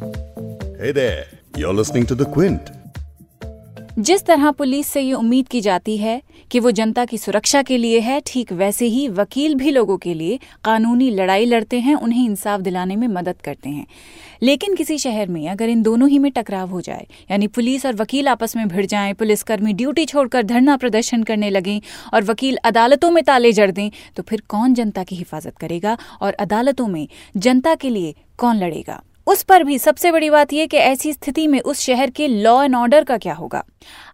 Hey there, you're listening to The Quint. जिस तरह police से ये उम्मीद की जाती है कि वो जनता की सुरक्षा के लिए है ठीक वैसे ही वकील भी लोगों के लिए कानूनी लड़ाई लड़ते हैं उन्हें इंसाफ दिलाने में मदद करते हैं लेकिन किसी शहर में अगर इन दोनों ही में टकराव हो जाए यानी पुलिस और वकील आपस में भिड़ जाएँ पुलिसकर्मी ड्यूटी छोड़कर धरना प्रदर्शन करने लगें और वकील अदालतों में ताले जड़ दें तो फिर कौन जनता की हिफाजत करेगा और अदालतों में जनता के लिए कौन लड़ेगा उस पर भी सबसे बड़ी बात यह कि ऐसी स्थिति में उस शहर के लॉ एंड ऑर्डर का क्या होगा?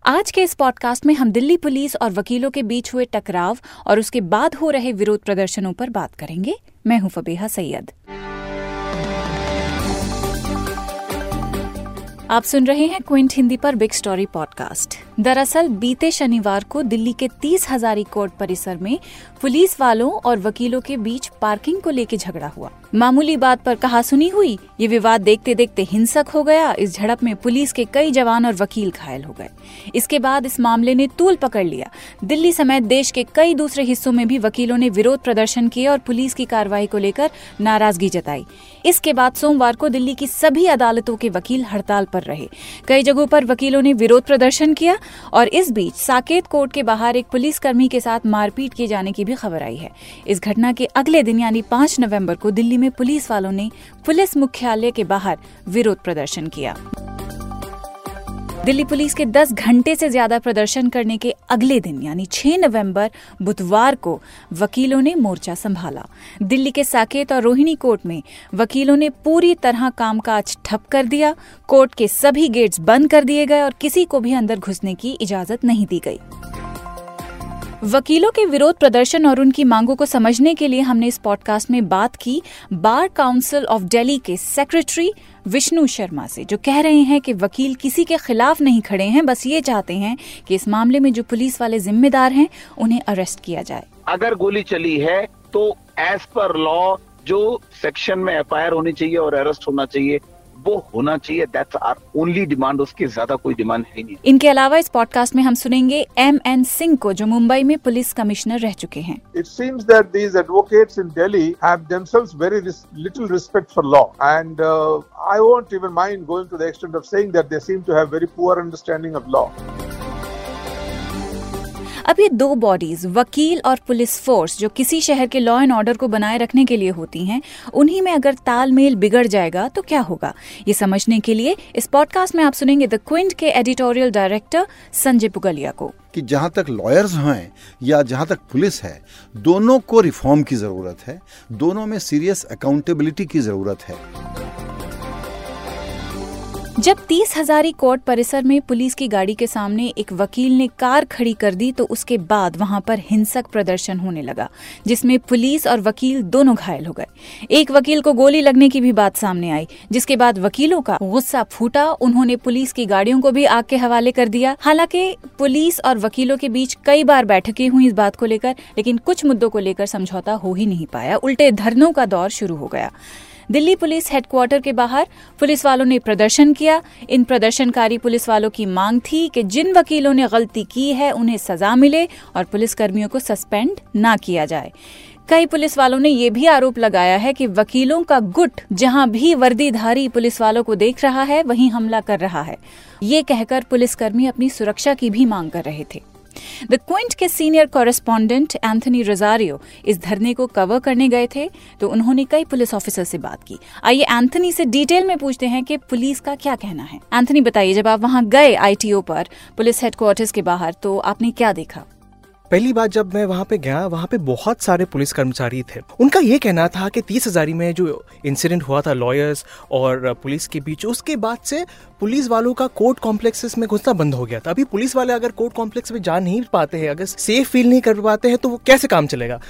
आज के इस पॉडकास्ट में हम दिल्ली पुलिस और वकीलों के बीच हुए टकराव और उसके बाद हो रहे विरोध प्रदर्शनों पर बात करेंगे। मैं हूँ फबीहा सैयद। आप सुन रहे हैं क्विंट हिंदी पर बिग स्टोरी पॉडकास्ट। दरअसल, बीते शनिवार को दिल्ली के तीस हजारी कोर्ट परिसर में पुलिस वालों और वकीलों के बीच पार्किंग को लेकर झगड़ा हुआ। मामूली बात पर कहा सुनी हुई, ये विवाद देखते देखते हिंसक हो गया। इस झड़प में पुलिस के कई जवान और वकील घायल हो गए। इसके बाद इस मामले ने तूल पकड़ लिया। दिल्ली समेत देश के कई दूसरे हिस्सों में भी वकीलों ने विरोध प्रदर्शन किए और पुलिस की कार्रवाई को लेकर नाराज़गी जताई। इसके बाद सोमवार को दिल्ली की सभी अदालतों के वकील हड़ताल पर रहे। कई जगहों पर वकीलों ने विरोध प्रदर्शन किया और इस बीच साकेत कोर्ट के बाहर एक पुलिसकर्मी के साथ मारपीट किए जाने की भी खबर आई है। इस घटना के अगले दिन, यानी पाँच नवंबर को दिल्ली में पुलिस वालों ने पुलिस मुख्यालय के बाहर विरोध प्रदर्शन किया। दिल्ली पुलिस के 10 घंटे से ज़्यादा प्रदर्शन करने के अगले दिन, यानी 6 नवंबर, बुधवार को वकीलों ने मोर्चा संभाला। दिल्ली के साकेत और रोहिणी कोर्ट में वकीलों ने पूरी तरह कामकाज ठप कर दिया। कोर्ट के सभी गेट्स बंद कर दिए गए और किसी को भी अंदर घुसने की इजाज़त नहीं दी गई। वकीलों के विरोध प्रदर्शन और उनकी मांगों को समझने के लिए हमने इस पॉडकास्ट में बात की बार काउंसिल ऑफ़ दिल्ली के सेक्रेटरी विष्णु शर्मा से, जो कह रहे हैं कि वकील किसी के खिलाफ नहीं खड़े हैं, बस ये चाहते हैं कि इस मामले में जो पुलिस वाले जिम्मेदार हैं, उन्हें अरेस्ट किया जाए। अगर गोली चली है तो एज पर लॉ जो सेक्शन में एफआईआर होनी चाहिए और अरेस्ट होना चाहिए वो होना चाहिए दैट्स आर ओनली डिमांड उसके ज़्यादा कोई डिमांड है नहीं। इनके अलावा इस पॉडकास्ट में हम सुनेंगे एम एन सिंह को जो मुंबई में पुलिस कमिश्नर रह चुके हैं। It seems that these advocates in Delhi have themselves very little respect for law and I won't even mind going to the extent of saying that they seem to have very poor understanding of law अब ये दो bodies वकील और police force जो किसी शहर के law and order को बनाए रखने के लिए होती हैं, उन्हीं में अगर तालमेल बिगड़ जाएगा तो क्या होगा? ये समझने के लिए इस पॉडकास्ट में आप सुनेंगे द क्विंट के एडिटोरियल डायरेक्टर संजय पुगलिया को। कि जहाँ तक लॉयर्स हैं या जहाँ तक पुलिस है, दोनों को रिफॉर्म की ज़रूरत है, दोनों में सीरियस अकाउंटेबिलिटी की ज़रूरत है। जब तीस हजारी कोर्ट परिसर में पुलिस की गाड़ी के सामने एक वकील ने कार खड़ी कर दी तो उसके बाद वहाँ पर हिंसक प्रदर्शन होने लगा, जिसमें पुलिस और वकील दोनों घायल हो गए। एक वकील को गोली लगने की भी बात सामने आई, जिसके बाद वकीलों का गुस्सा फूटा, उन्होंने पुलिस की गाड़ियों को भी आग के हवाले कर दिया। हालाँकि पुलिस और वकीलों के बीच कई बार बैठकें हुई इस बात को लेकर, लेकिन कुछ मुद्दों को लेकर समझौता हो ही नहीं पाया। उल्टे धरनों का दौर शुरू हो गया। दिल्ली पुलिस हेडक्वार्टर के बाहर पुलिस वालों ने प्रदर्शन किया। इन प्रदर्शनकारी पुलिस वालों की मांग थी कि जिन वकीलों ने गलती की है, उन्हें सजा मिले और पुलिसकर्मियों को सस्पेंड ना किया जाए। कई पुलिस वालों ने यह भी आरोप लगाया है कि वकीलों का गुट जहाँ भी वर्दीधारी पुलिस वालों को देख रहा है, वहीं हमला कर रहा है। ये कहकर पुलिसकर्मी अपनी सुरक्षा की भी मांग कर रहे थे। द क्विंट के सीनियर कॉरेस्पॉन्डेंट एंथनी रोजारियो इस धरने को कवर करने गए थे तो उन्होंने कई पुलिस ऑफिसर से बात की। आइए एंथनी से डिटेल में पूछते हैं कि पुलिस का क्या कहना है। एंथनी बताइए, जब आप वहाँ गए आईटीओ पर पुलिस हेडक्वार्टर्स के बाहर तो आपने क्या देखा? पहली बार जब मैं वहाँ पे गया, वहाँ पे बहुत सारे पुलिस कर्मचारी थे। उनका ये कहना था कि तीस हजारी में जो इंसिडेंट हुआ था लॉयर्स और पुलिस के बीच, उसके बाद से पुलिस वालों का कोर्ट कॉम्प्लेक्सेस में घुसना बंद हो गया था। अभी पुलिस वाले अगर कोर्ट कॉम्प्लेक्स में जा नहीं पाते हैं, अगर सेफ़ फील नहीं कर पाते हैं तो वो कैसे काम चलेगा?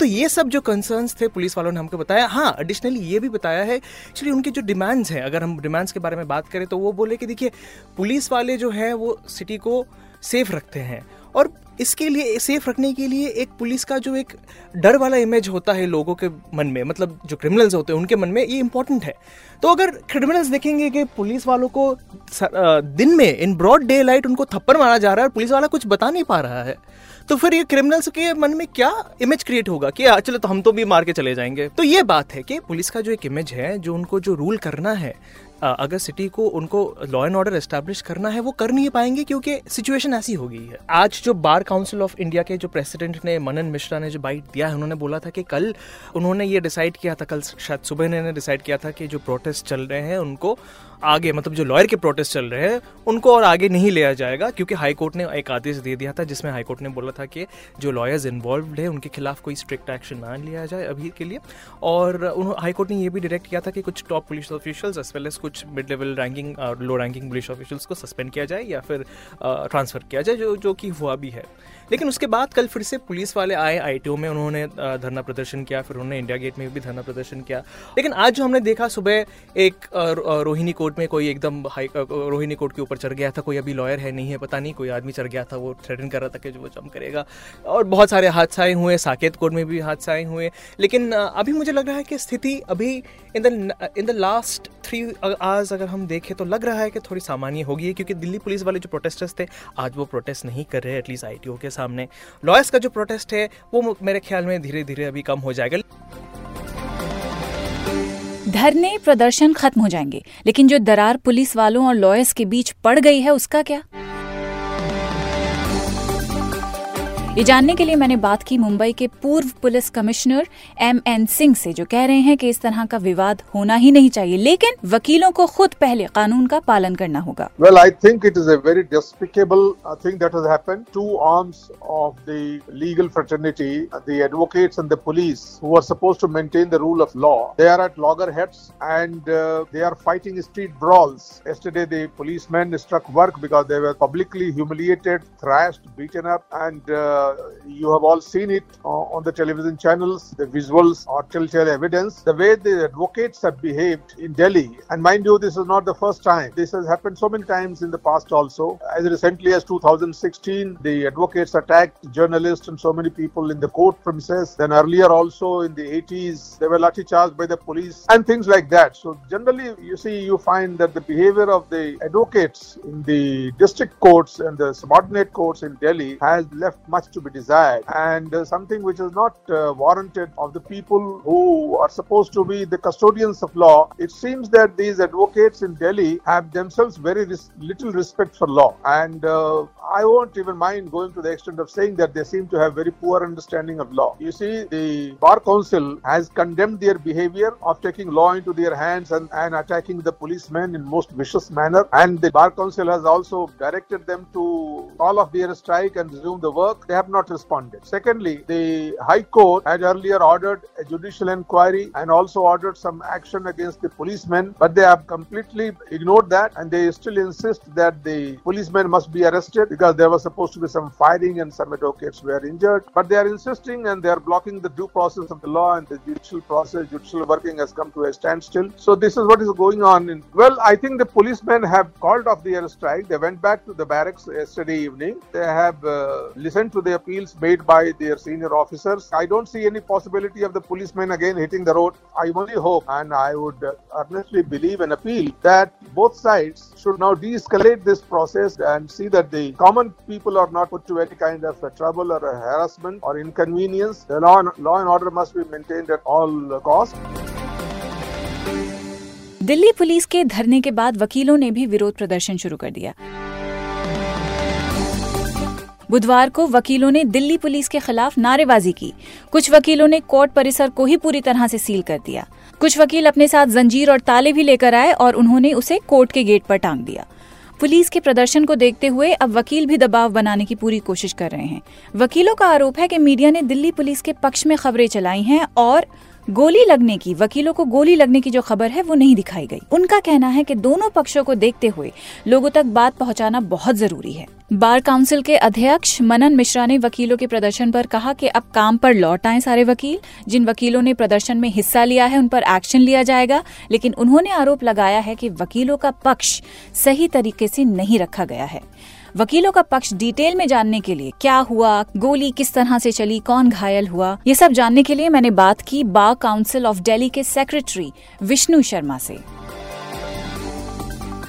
तो ये सब जो कंसर्न्स थे पुलिस वालों ने हमको बताया। हाँ एडिशनली ये भी बताया है एक्चुअली उनके जो डिमांड्स हैं, अगर हम डिमांड्स के बारे में बात करें तो वो बोले कि देखिए, पुलिस वाले जो है, वो सिटी को सेफ़ रखते हैं। और इसके लिए सेफ़ रखने के लिए एक पुलिस का जो एक डर वाला इमेज होता है लोगों के मन में मतलब जो क्रिमिनल्स होते हैं, उनके मन में ये इंपॉर्टेंट है। तो अगर क्रिमिनल्स देखेंगे कि पुलिस वालों को दिन में इन ब्रॉड डे लाइट उनको थप्पड़ मारा जा रहा है और पुलिस वाला कुछ बता नहीं पा रहा है तो फिर ये क्रिमिनल्स के मन में क्या इमेज क्रिएट होगा कि चलो तो हम तो भी मार के चले जाएँगे? तो ये बात है कि पुलिस का जो एक इमेज है, जो उनको जो रूल करना है अगर सिटी को उनको लॉ एंड ऑर्डर एस्टेब्लिश करना है, वो कर नहीं पाएँगे क्योंकि सिचुएशन ऐसी हो गई है। आज जो बार काउंसिल ऑफ़ इंडिया के जो प्रेसिडेंट ने, मनन मिश्रा ने जो बाइट दिया है, उन्होंने बोला था कि कल उन्होंने ये डिसाइड किया था, कल शायद सुबह ने डिसाइड किया था कि जो प्रोटेस्ट चल रहे हैं, उनको आगे मतलब जो लॉयर के प्रोटेस्ट चल रहे हैं, उनको और आगे नहीं लिया जाएगा, क्योंकि हाई कोर्ट ने एक आदेश दे दिया था, जिसमें हाई कोर्ट ने बोला था कि जो लॉयर्स इन्वॉल्व है, उनके खिलाफ कोई स्ट्रिक्ट एक्शन ना लिया जाए अभी के लिए। और हाई कोर्ट ने ये भी डायरेक्ट किया था कि कुछ top police officials as well as कुछ मिड लेवल रैंकिंग और लो रैंकिंग पुलिस ऑफिशियल्स को सस्पेंड किया जाए या फिर ट्रांसफ़र किया जाए, जो जो कि हुआ भी है। लेकिन उसके बाद कल फिर से पुलिस वाले आए आईटीओ में, उन्होंने धरना प्रदर्शन किया, फिर उन्होंने इंडिया गेट में भी धरना प्रदर्शन किया। लेकिन आज जो हमने देखा, सुबह एक रोहिणी कोर्ट में कोई एकदम हाई रोहिणी कोर्ट के ऊपर चढ़ गया था, कोई अभी लॉयर है, नहीं है, पता नहीं, कोई आदमी चढ़ गया था, वो थ्रेटन कर रहा था कि जो वो जम करेगा। और बहुत सारे हादसाएँ हुए, साकेत कोर्ट में भी हादसाएँ हुए। लेकिन अभी मुझे लग रहा है कि स्थिति अभी in the in the last three hours अगर हम देखें तो लग रहा है कि थोड़ी सामान्य होगी, क्योंकि दिल्ली पुलिस वाले जो प्रोटेस्टर्स थे, आज वो प्रोटेस्ट नहीं कर रहे एटलीस्ट आई के सामने। लॉयर्स का जो प्रोटेस्ट है, वो मेरे ख्याल में धीरे धीरे अभी कम हो जाएगा। धरने प्रदर्शन खत्म हो जाएँगे। लेकिन जो दरार पुलिस वालों और लॉयर्स के बीच पड़ गई है, उसका क्या? ये जानने के लिए मैंने बात की मुंबई के पूर्व police commissioner M N Singh से जो कह रहे हैं कि इस तरह का विवाद होना ही नहीं चाहिए लेकिन वकीलों को खुद पहले कानून का पालन करना होगा। Well I think it is a very despicable thing that has happened to arms of the legal fraternity the advocates and the police who are supposed to maintain the rule of law they are at loggerheads and uh, they are fighting street brawls. Yesterday the policemen struck work because they were publicly humiliated thrashed beaten up and uh, you have all seen it uh, on the television channels. The visuals are telltale evidence. The way the advocates have behaved in Delhi, and mind you, this is not the first time. This has happened so many times in the past also. As recently as 2016, the advocates attacked journalists and so many people in the court premises. Then earlier also in the 80s, they were lathi charged by the police and things like that. So generally, you see, you find that the behavior of the advocates in the district courts and the subordinate courts in Delhi has left much to be desired and uh, something which is not uh, warranted of the people who are supposed to be the custodians of law. It seems that these advocates in Delhi have themselves very ris- little respect for law and uh, I won't even mind going to the extent of saying that they seem to have very poor understanding of law. You see, the Bar Council has condemned their behavior of taking law into their hands and, and attacking the policemen in most vicious manner and the Bar Council has also directed them to call off their strike and resume the work. They have have not responded. Secondly, the High Court had earlier ordered a judicial inquiry and also ordered some action against the policemen, but they have completely ignored that and they still insist that the policemen must be arrested because there was supposed to be some firing and some advocates were injured. But they are insisting and they are blocking the due process of the law and the judicial process, judicial working has come to a standstill. So this is what is going on. In, well, I think the policemen have called off their strike. They went back to the barracks yesterday evening. They have uh, listened to the appeals made by their senior officers. I don't see any possibility of the policemen again hitting the road. I only hope and I would earnestly believe and appeal that both sides should now de-escalate this process and see that the common people are not put to any kind of trouble or harassment or inconvenience. The law and, law and order must be maintained at all costs. Delhi police के धरने के बाद वकीलों ने भी विरोध प्रदर्शन शुरू कर दिया बुधवार को वकीलों ने दिल्ली पुलिस के खिलाफ नारेबाजी की। कुछ वकीलों ने कोर्ट परिसर को ही पूरी तरह से सील कर दिया। कुछ वकील अपने साथ जंजीर और ताले भी लेकर आए और उन्होंने उसे कोर्ट के गेट पर टांग दिया। पुलिस के प्रदर्शन को देखते हुए अब वकील भी दबाव बनाने की पूरी कोशिश कर रहे हैं। वकीलों का आरोप है कि मीडिया ने दिल्ली पुलिस के पक्ष में खबरें चलाई हैं और गोली लगने की, वकीलों को गोली लगने की जो खबर है, वो नहीं दिखाई गई। उनका कहना है कि दोनों पक्षों को देखते हुए लोगों तक बात पहुंचाना बहुत ज़रूरी है। बार काउंसिल के अध्यक्ष मनन मिश्रा ने वकीलों के प्रदर्शन पर कहा कि अब काम पर लौट आए सारे वकील। जिन वकीलों ने प्रदर्शन में हिस्सा लिया है, उन पर एक्शन लिया जाएगा। लेकिन उन्होंने आरोप लगाया है कि वकीलों का पक्ष सही तरीके से नहीं रखा गया है। वकीलों का पक्ष डिटेल में जानने के लिए क्या हुआ, गोली किस तरह से चली, कौन घायल हुआ, ये सब जानने के लिए मैंने बात की बार काउंसिल ऑफ़ दिल्ली के सेक्रेटरी विष्णु शर्मा से।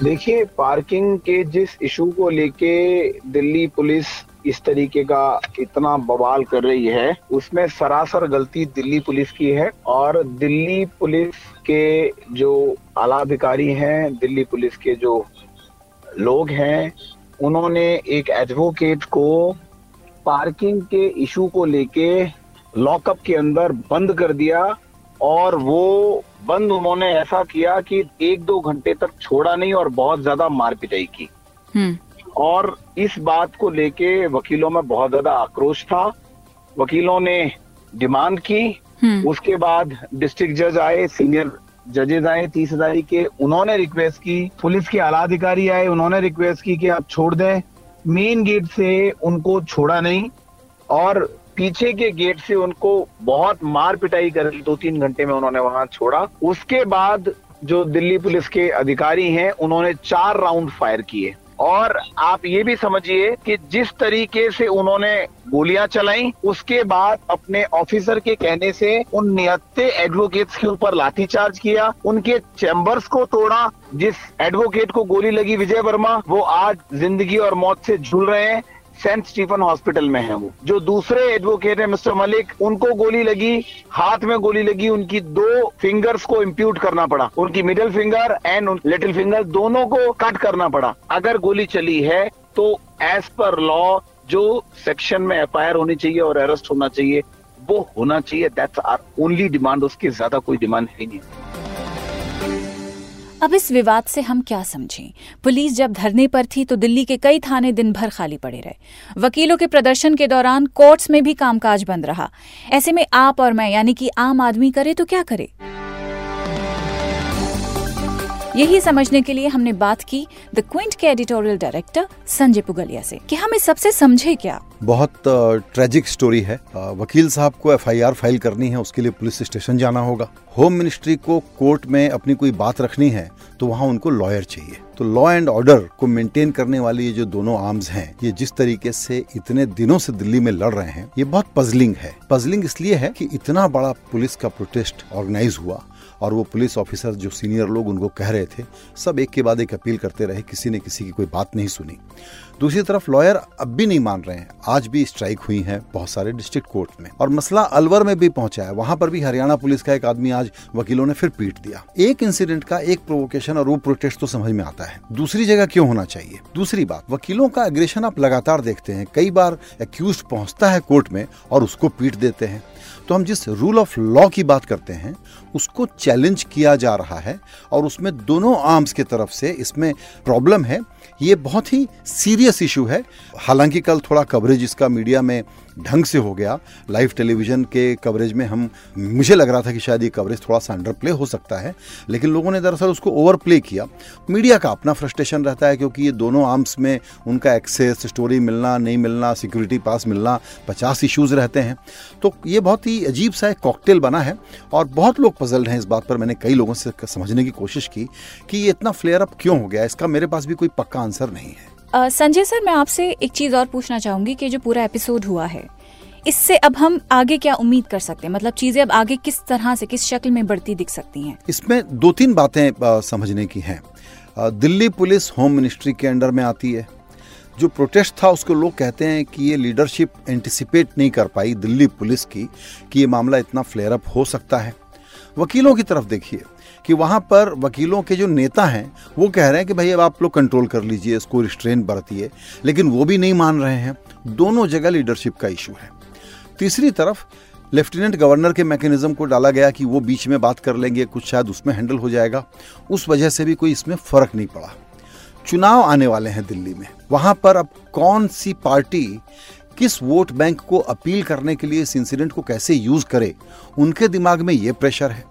देखिए, पार्किंग के जिस इशू को लेके दिल्ली पुलिस इस तरीके का इतना बवाल कर रही है, उसमें सरासर गलती दिल्ली पुलिस की है और दिल्ली पुलिस के जो आला अधिकारी हैं, दिल्ली पुलिस के जो लोग हैं उन्होंने एक एडवोकेट को पार्किंग के इशू को लेके लॉकअप के अंदर बंद कर दिया और वो बंद उन्होंने ऐसा किया कि एक दो घंटे तक छोड़ा नहीं और बहुत ज़्यादा मार पिटाई की। हम्म। और इस बात को लेके वकीलों में बहुत ज़्यादा आक्रोश था। वकीलों ने डिमांड की। हम्म। उसके बाद डिस्ट्रिक्ट जज आए सीनियर जजेस आए तीस हजारी के, उन्होंने रिक्वेस्ट की, पुलिस के आला अधिकारी आए, उन्होंने रिक्वेस्ट की कि आप छोड़ दें। मेन गेट से उनको छोड़ा नहीं और पीछे के गेट से उनको बहुत मार पिटाई कर दो तीन घंटे में उन्होंने वहाँ छोड़ा। उसके बाद जो दिल्ली पुलिस के अधिकारी हैं, उन्होंने चार राउंड फायर किए। और आप ये भी समझिए कि जिस तरीके से उन्होंने गोलियाँ चलाई, उसके बाद अपने ऑफिसर के कहने से उन निहत्ते एडवोकेट्स के ऊपर लाठीचार्ज किया, उनके चैम्बर्स को तोड़ा, जिस एडवोकेट को गोली लगी विजय वर्मा, वो आज ज़िंदगी और मौत से झूल रहे हैं। सेंट स्टीफन हॉस्पिटल में है वो। जो दूसरे एडवोकेट है, मिस्टर मलिक, उनको गोली लगी, हाथ में गोली लगी, उनकी दो फिंगर्स को इम्प्यूट करना पड़ा। उनकी middle finger and little finger दोनों को कट करना पड़ा। अगर गोली चली है तो एज पर लॉ जो सेक्शन में एफआईआर होनी चाहिए और अरेस्ट होना चाहिए, वो होना चाहिए। दैट्स आर ओनली डिमांड उसकी ज़्यादा कोई डिमांड है नहीं। अब इस विवाद से हम क्या समझें? पुलिस जब धरने पर थी तो दिल्ली के कई थाने दिन भर खाली पड़े रहे। वकीलों के प्रदर्शन के दौरान कोर्ट्स में भी कामकाज बंद रहा। ऐसे में आप और मैं, यानी कि आम आदमी, करे तो क्या करे? यही समझने के लिए हमने बात की द क्विंट के एडिटोरियल डायरेक्टर संजय पुगलिया से कि हम इस सबसे समझे क्या? बहुत ट्रेजिक स्टोरी है। वकील साहब को एफआईआर फ़ाइल करनी है, उसके लिए पुलिस स्टेशन जाना होगा। होम मिनिस्ट्री को कोर्ट में अपनी कोई बात रखनी है तो वहाँ उनको लॉयर चाहिए। तो लॉ एंड ऑर्डर को मेंटेन करने वाली ये जो दोनों आर्म्स हैं, ये जिस तरीके से इतने दिनों से दिल्ली में लड़ रहे हैं, ये बहुत पजलिंग है। पजलिंग इसलिए है कि इतना बड़ा पुलिस का प्रोटेस्ट ऑर्गेनाइज हुआ और वो पुलिस ऑफिसर जो सीनियर लोग उनको कह रहे थे, सब एक के बाद एक अपील करते रहे, किसी ने किसी की कोई बात नहीं सुनी। दूसरी तरफ़ लॉयर अब भी नहीं मान रहे हैं। आज भी स्ट्राइक हुई है बहुत सारे डिस्ट्रिक्ट कोर्ट में। और मसला अलवर में भी पहुँचा है। वहाँ पर भी हरियाणा पुलिस का एक आदमी आज वकीलों ने फिर पीट दिया। एक इंसिडेंट का एक प्रोवोकेशन और वो प्रोटेस्ट तो समझ में आता है। दूसरी जगह क्यों होना चाहिए? दूसरी बात, वकीलों का एग्रेशन आप लगातार देखते हैं। कई बार एक्यूज पहुँचता है कोर्ट में और उसको पीट देते हैं। तो हम जिस रूल ऑफ़ लॉ की बात करते हैं उसको चैलेंज किया जा रहा है और उसमें दोनों आर्म्स की तरफ़ से इसमें प्रॉब्लम है। ये बहुत ही सीरियस इशू है। हालाँकि कल थोड़ा कवरेज इसका मीडिया में ढंग से हो गया। लाइव टेलीविज़न के कवरेज में हम, मुझे लग रहा था कि शायद ये कवरेज थोड़ा सा अंडर प्ले हो सकता है, लेकिन लोगों ने दरअसल उसको ओवर प्ले किया। मीडिया का अपना फ्रस्ट्रेशन रहता है क्योंकि ये दोनों आर्म्स में उनका एक्सेस स्टोरी मिलना, नहीं मिलना सिक्योरिटी पास मिलना, पचास इशूज़ रहते हैं। तो ये बहुत ही अजीब सा एक कॉकटेल बना है और बहुत लोग पजल्ड हैं इस बात पर। मैंने कई लोगों से समझने की कोशिश की कि ये इतना फ्लेयर अप क्यों हो गया? इसका मेरे पास भी कोई पक्का आंसर नहीं है। संजय सर मैं आपसे एक चीज़ और पूछना चाहूँगी कि जो पूरा एपिसोड हुआ है इससे अब हम आगे क्या उम्मीद कर सकते हैं? मतलब चीज़ें अब आगे किस तरह से किस शक्ल में बढ़ती दिख सकती हैं? इसमें दो तीन बातें समझने की हैं। दिल्ली पुलिस होम मिनिस्ट्री के अंडर में आती है। जो प्रोटेस्ट था उसको लोग कहते हैं कि ये लीडरशिप एंटिसिपेट नहीं कर पाई दिल्ली पुलिस की कि ये मामला इतना फ्लेयर अप हो सकता है। वकीलों की तरफ़ देखिए कि वहाँ पर वकीलों के जो नेता हैं, वो कह रहे हैं कि भाई अब आप लोग कंट्रोल कर लीजिए, इसको रिस्ट्रेन बरतिए। लेकिन वो भी नहीं मान रहे हैं। दोनों जगह लीडरशिप का इशू है। तीसरी तरफ़ लेफ्टिनेंट गवर्नर के मैकेनिज्म को डाला गया कि वो बीच में बात कर लेंगे, कुछ शायद उसमें हैंडल हो जाएगा। उस वजह से भी कोई इसमें फ़र्क नहीं पड़ा। चुनाव आने वाले हैं दिल्ली में। वहाँ पर अब कौन सी पार्टी किस वोट बैंक को अपील करने के लिए इस इंसिडेंट को कैसे यूज़ करे, उनके दिमाग में ये प्रेशर है।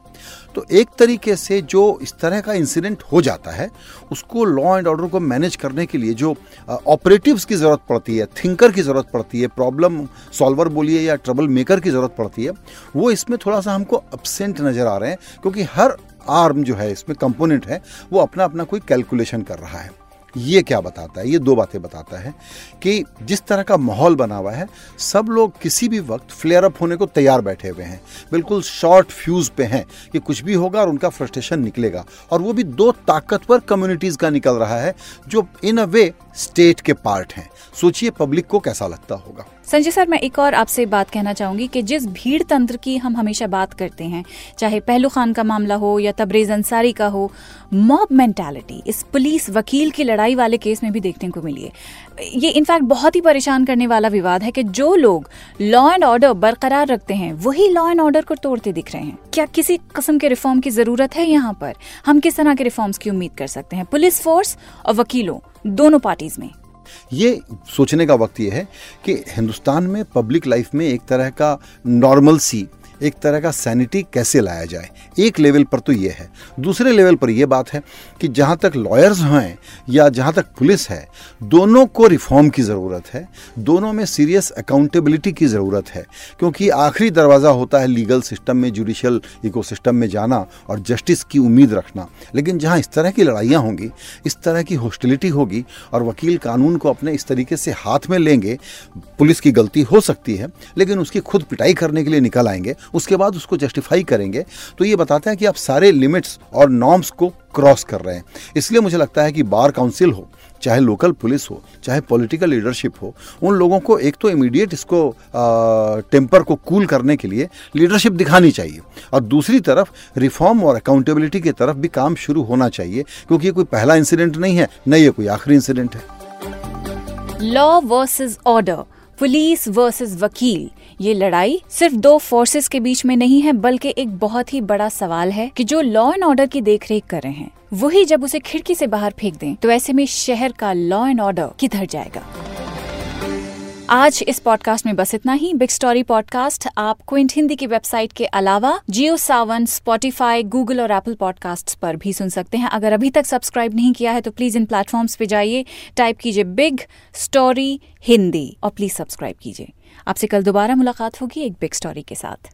तो एक तरीके से जो इस तरह का इंसिडेंट हो जाता है, उसको लॉ एंड ऑर्डर को मैनेज करने के लिए जो ऑपरेटिव्स की ज़रूरत पड़ती है थिंकर की ज़रूरत पड़ती है प्रॉब्लम सॉल्वर बोलिए या ट्रबल मेकर की ज़रूरत पड़ती है, वो इसमें थोड़ा सा हमको अपसेंट नज़र आ रहे हैं, क्योंकि हर आर्म जो है, इसमें कंपोनेंट है, वो अपना अपना कोई कैलकुलेशन कर रहा है। ये क्या बताता है? ये दो बातें बताता है कि जिस तरह का माहौल बना हुआ है, सब लोग किसी भी वक्त फ्लेयर अप होने को तैयार बैठे हुए हैं। बिल्कुल शॉर्ट फ्यूज पे हैं कि कुछ भी होगा और उनका फ्रस्ट्रेशन निकलेगा। और वो भी दो ताकतवर कम्युनिटीज का निकल रहा है, जो इन अ वे स्टेट के पार्ट हैं। सोचिए पब्लिक को कैसा लगता होगा। संजय सर, मैं एक और आपसे बात कहना चाहूँगी कि जिस भीड़ तंत्र की हम हमेशा बात करते हैं, चाहे पहलू खान का मामला हो या तबरेज अंसारी का हो, मॉब मेंटालिटी, इस पुलिस वकील की लड़ाई वाले केस में भी देखने को मिली है। ये इनफैक्ट बहुत ही परेशान करने वाला विवाद है कि जो लोग लॉ एंड ऑर्डर बरकरार रखते हैं, वही लॉ एंड ऑर्डर को तोड़ते दिख रहे हैं। क्या किसी किस्म के रिफॉर्म की ज़रूरत है यहाँ पर? हम किस तरह के रिफॉर्म्स की उम्मीद कर सकते हैं? पुलिस फोर्स और वकीलों, दोनों पार्टीज़ में। ये सोचने का वक्त ये है कि हिंदुस्तान में पब्लिक लाइफ में एक तरह का नॉर्मल सी एक तरह का सैनिटी कैसे लाया जाए? एक लेवल पर तो ये है। दूसरे लेवल पर यह बात है कि जहाँ तक लॉयर्स हैं या जहाँ तक पुलिस है, दोनों को रिफॉर्म की ज़रूरत है। दोनों में सीरियस अकाउंटेबिलिटी की ज़रूरत है। क्योंकि आखिरी दरवाज़ा होता है लीगल सिस्टम में जुडिशल इकोसिस्टम में जाना और जस्टिस की उम्मीद रखना। लेकिन जहाँ इस तरह की लड़ाइयाँ होंगी, इस तरह की हॉस्टिलिटी होगी और वकील कानून को अपने इस तरीके से हाथ में लेंगे, पुलिस की गलती हो सकती है, लेकिन उसकी खुद पिटाई करने के लिए निकल आएँगे उसके बाद उसको जस्टिफाई करेंगे। तो ये बताते हैं कि आप सारे लिमिट्स और नॉर्म्स को क्रॉस कर रहे हैं। इसलिए मुझे लगता है कि बार काउंसिल हो, चाहे लोकल पुलिस हो, चाहे पॉलिटिकल लीडरशिप हो, उन लोगों को एक तो इमीडिएट इसको टेम्पर को कूल करने के लिए लीडरशिप दिखानी चाहिए। और दूसरी तरफ़ रिफॉर्म और अकाउंटेबिलिटी की तरफ़ भी काम शुरू होना चाहिए, क्योंकि ये कोई पहला इंसिडेंट नहीं है, न ये कोई आखिरी इंसिडेंट है। Law versus order police versus वकील ये लड़ाई सिर्फ़ दो फोर्सेस के बीच में नहीं है, बल्कि एक बहुत ही बड़ा सवाल है कि जो लॉ एंड ऑर्डर की देखरेख कर रहे हैं, वही जब उसे खिड़की से बाहर फेंक दें तो ऐसे में शहर का लॉ एंड ऑर्डर किधर जाएगा? आज इस पॉडकास्ट में बस इतना ही। बिग स्टोरी पॉडकास्ट आप क्विंट हिंदी की वेबसाइट के अलावा जियो सावन स्पॉटिफाई गूगल और एप्पल पॉडकास्ट पर भी सुन सकते हैं। अगर अभी तक सब्सक्राइब नहीं किया है तो प्लीज़ इन प्लेटफॉर्म्स पे जाइए टाइप कीजिए बिग स्टोरी हिंदी और प्लीज़ सब्सक्राइब कीजिए। आपसे कल दोबारा मुलाकात होगी एक बिग स्टोरी के साथ।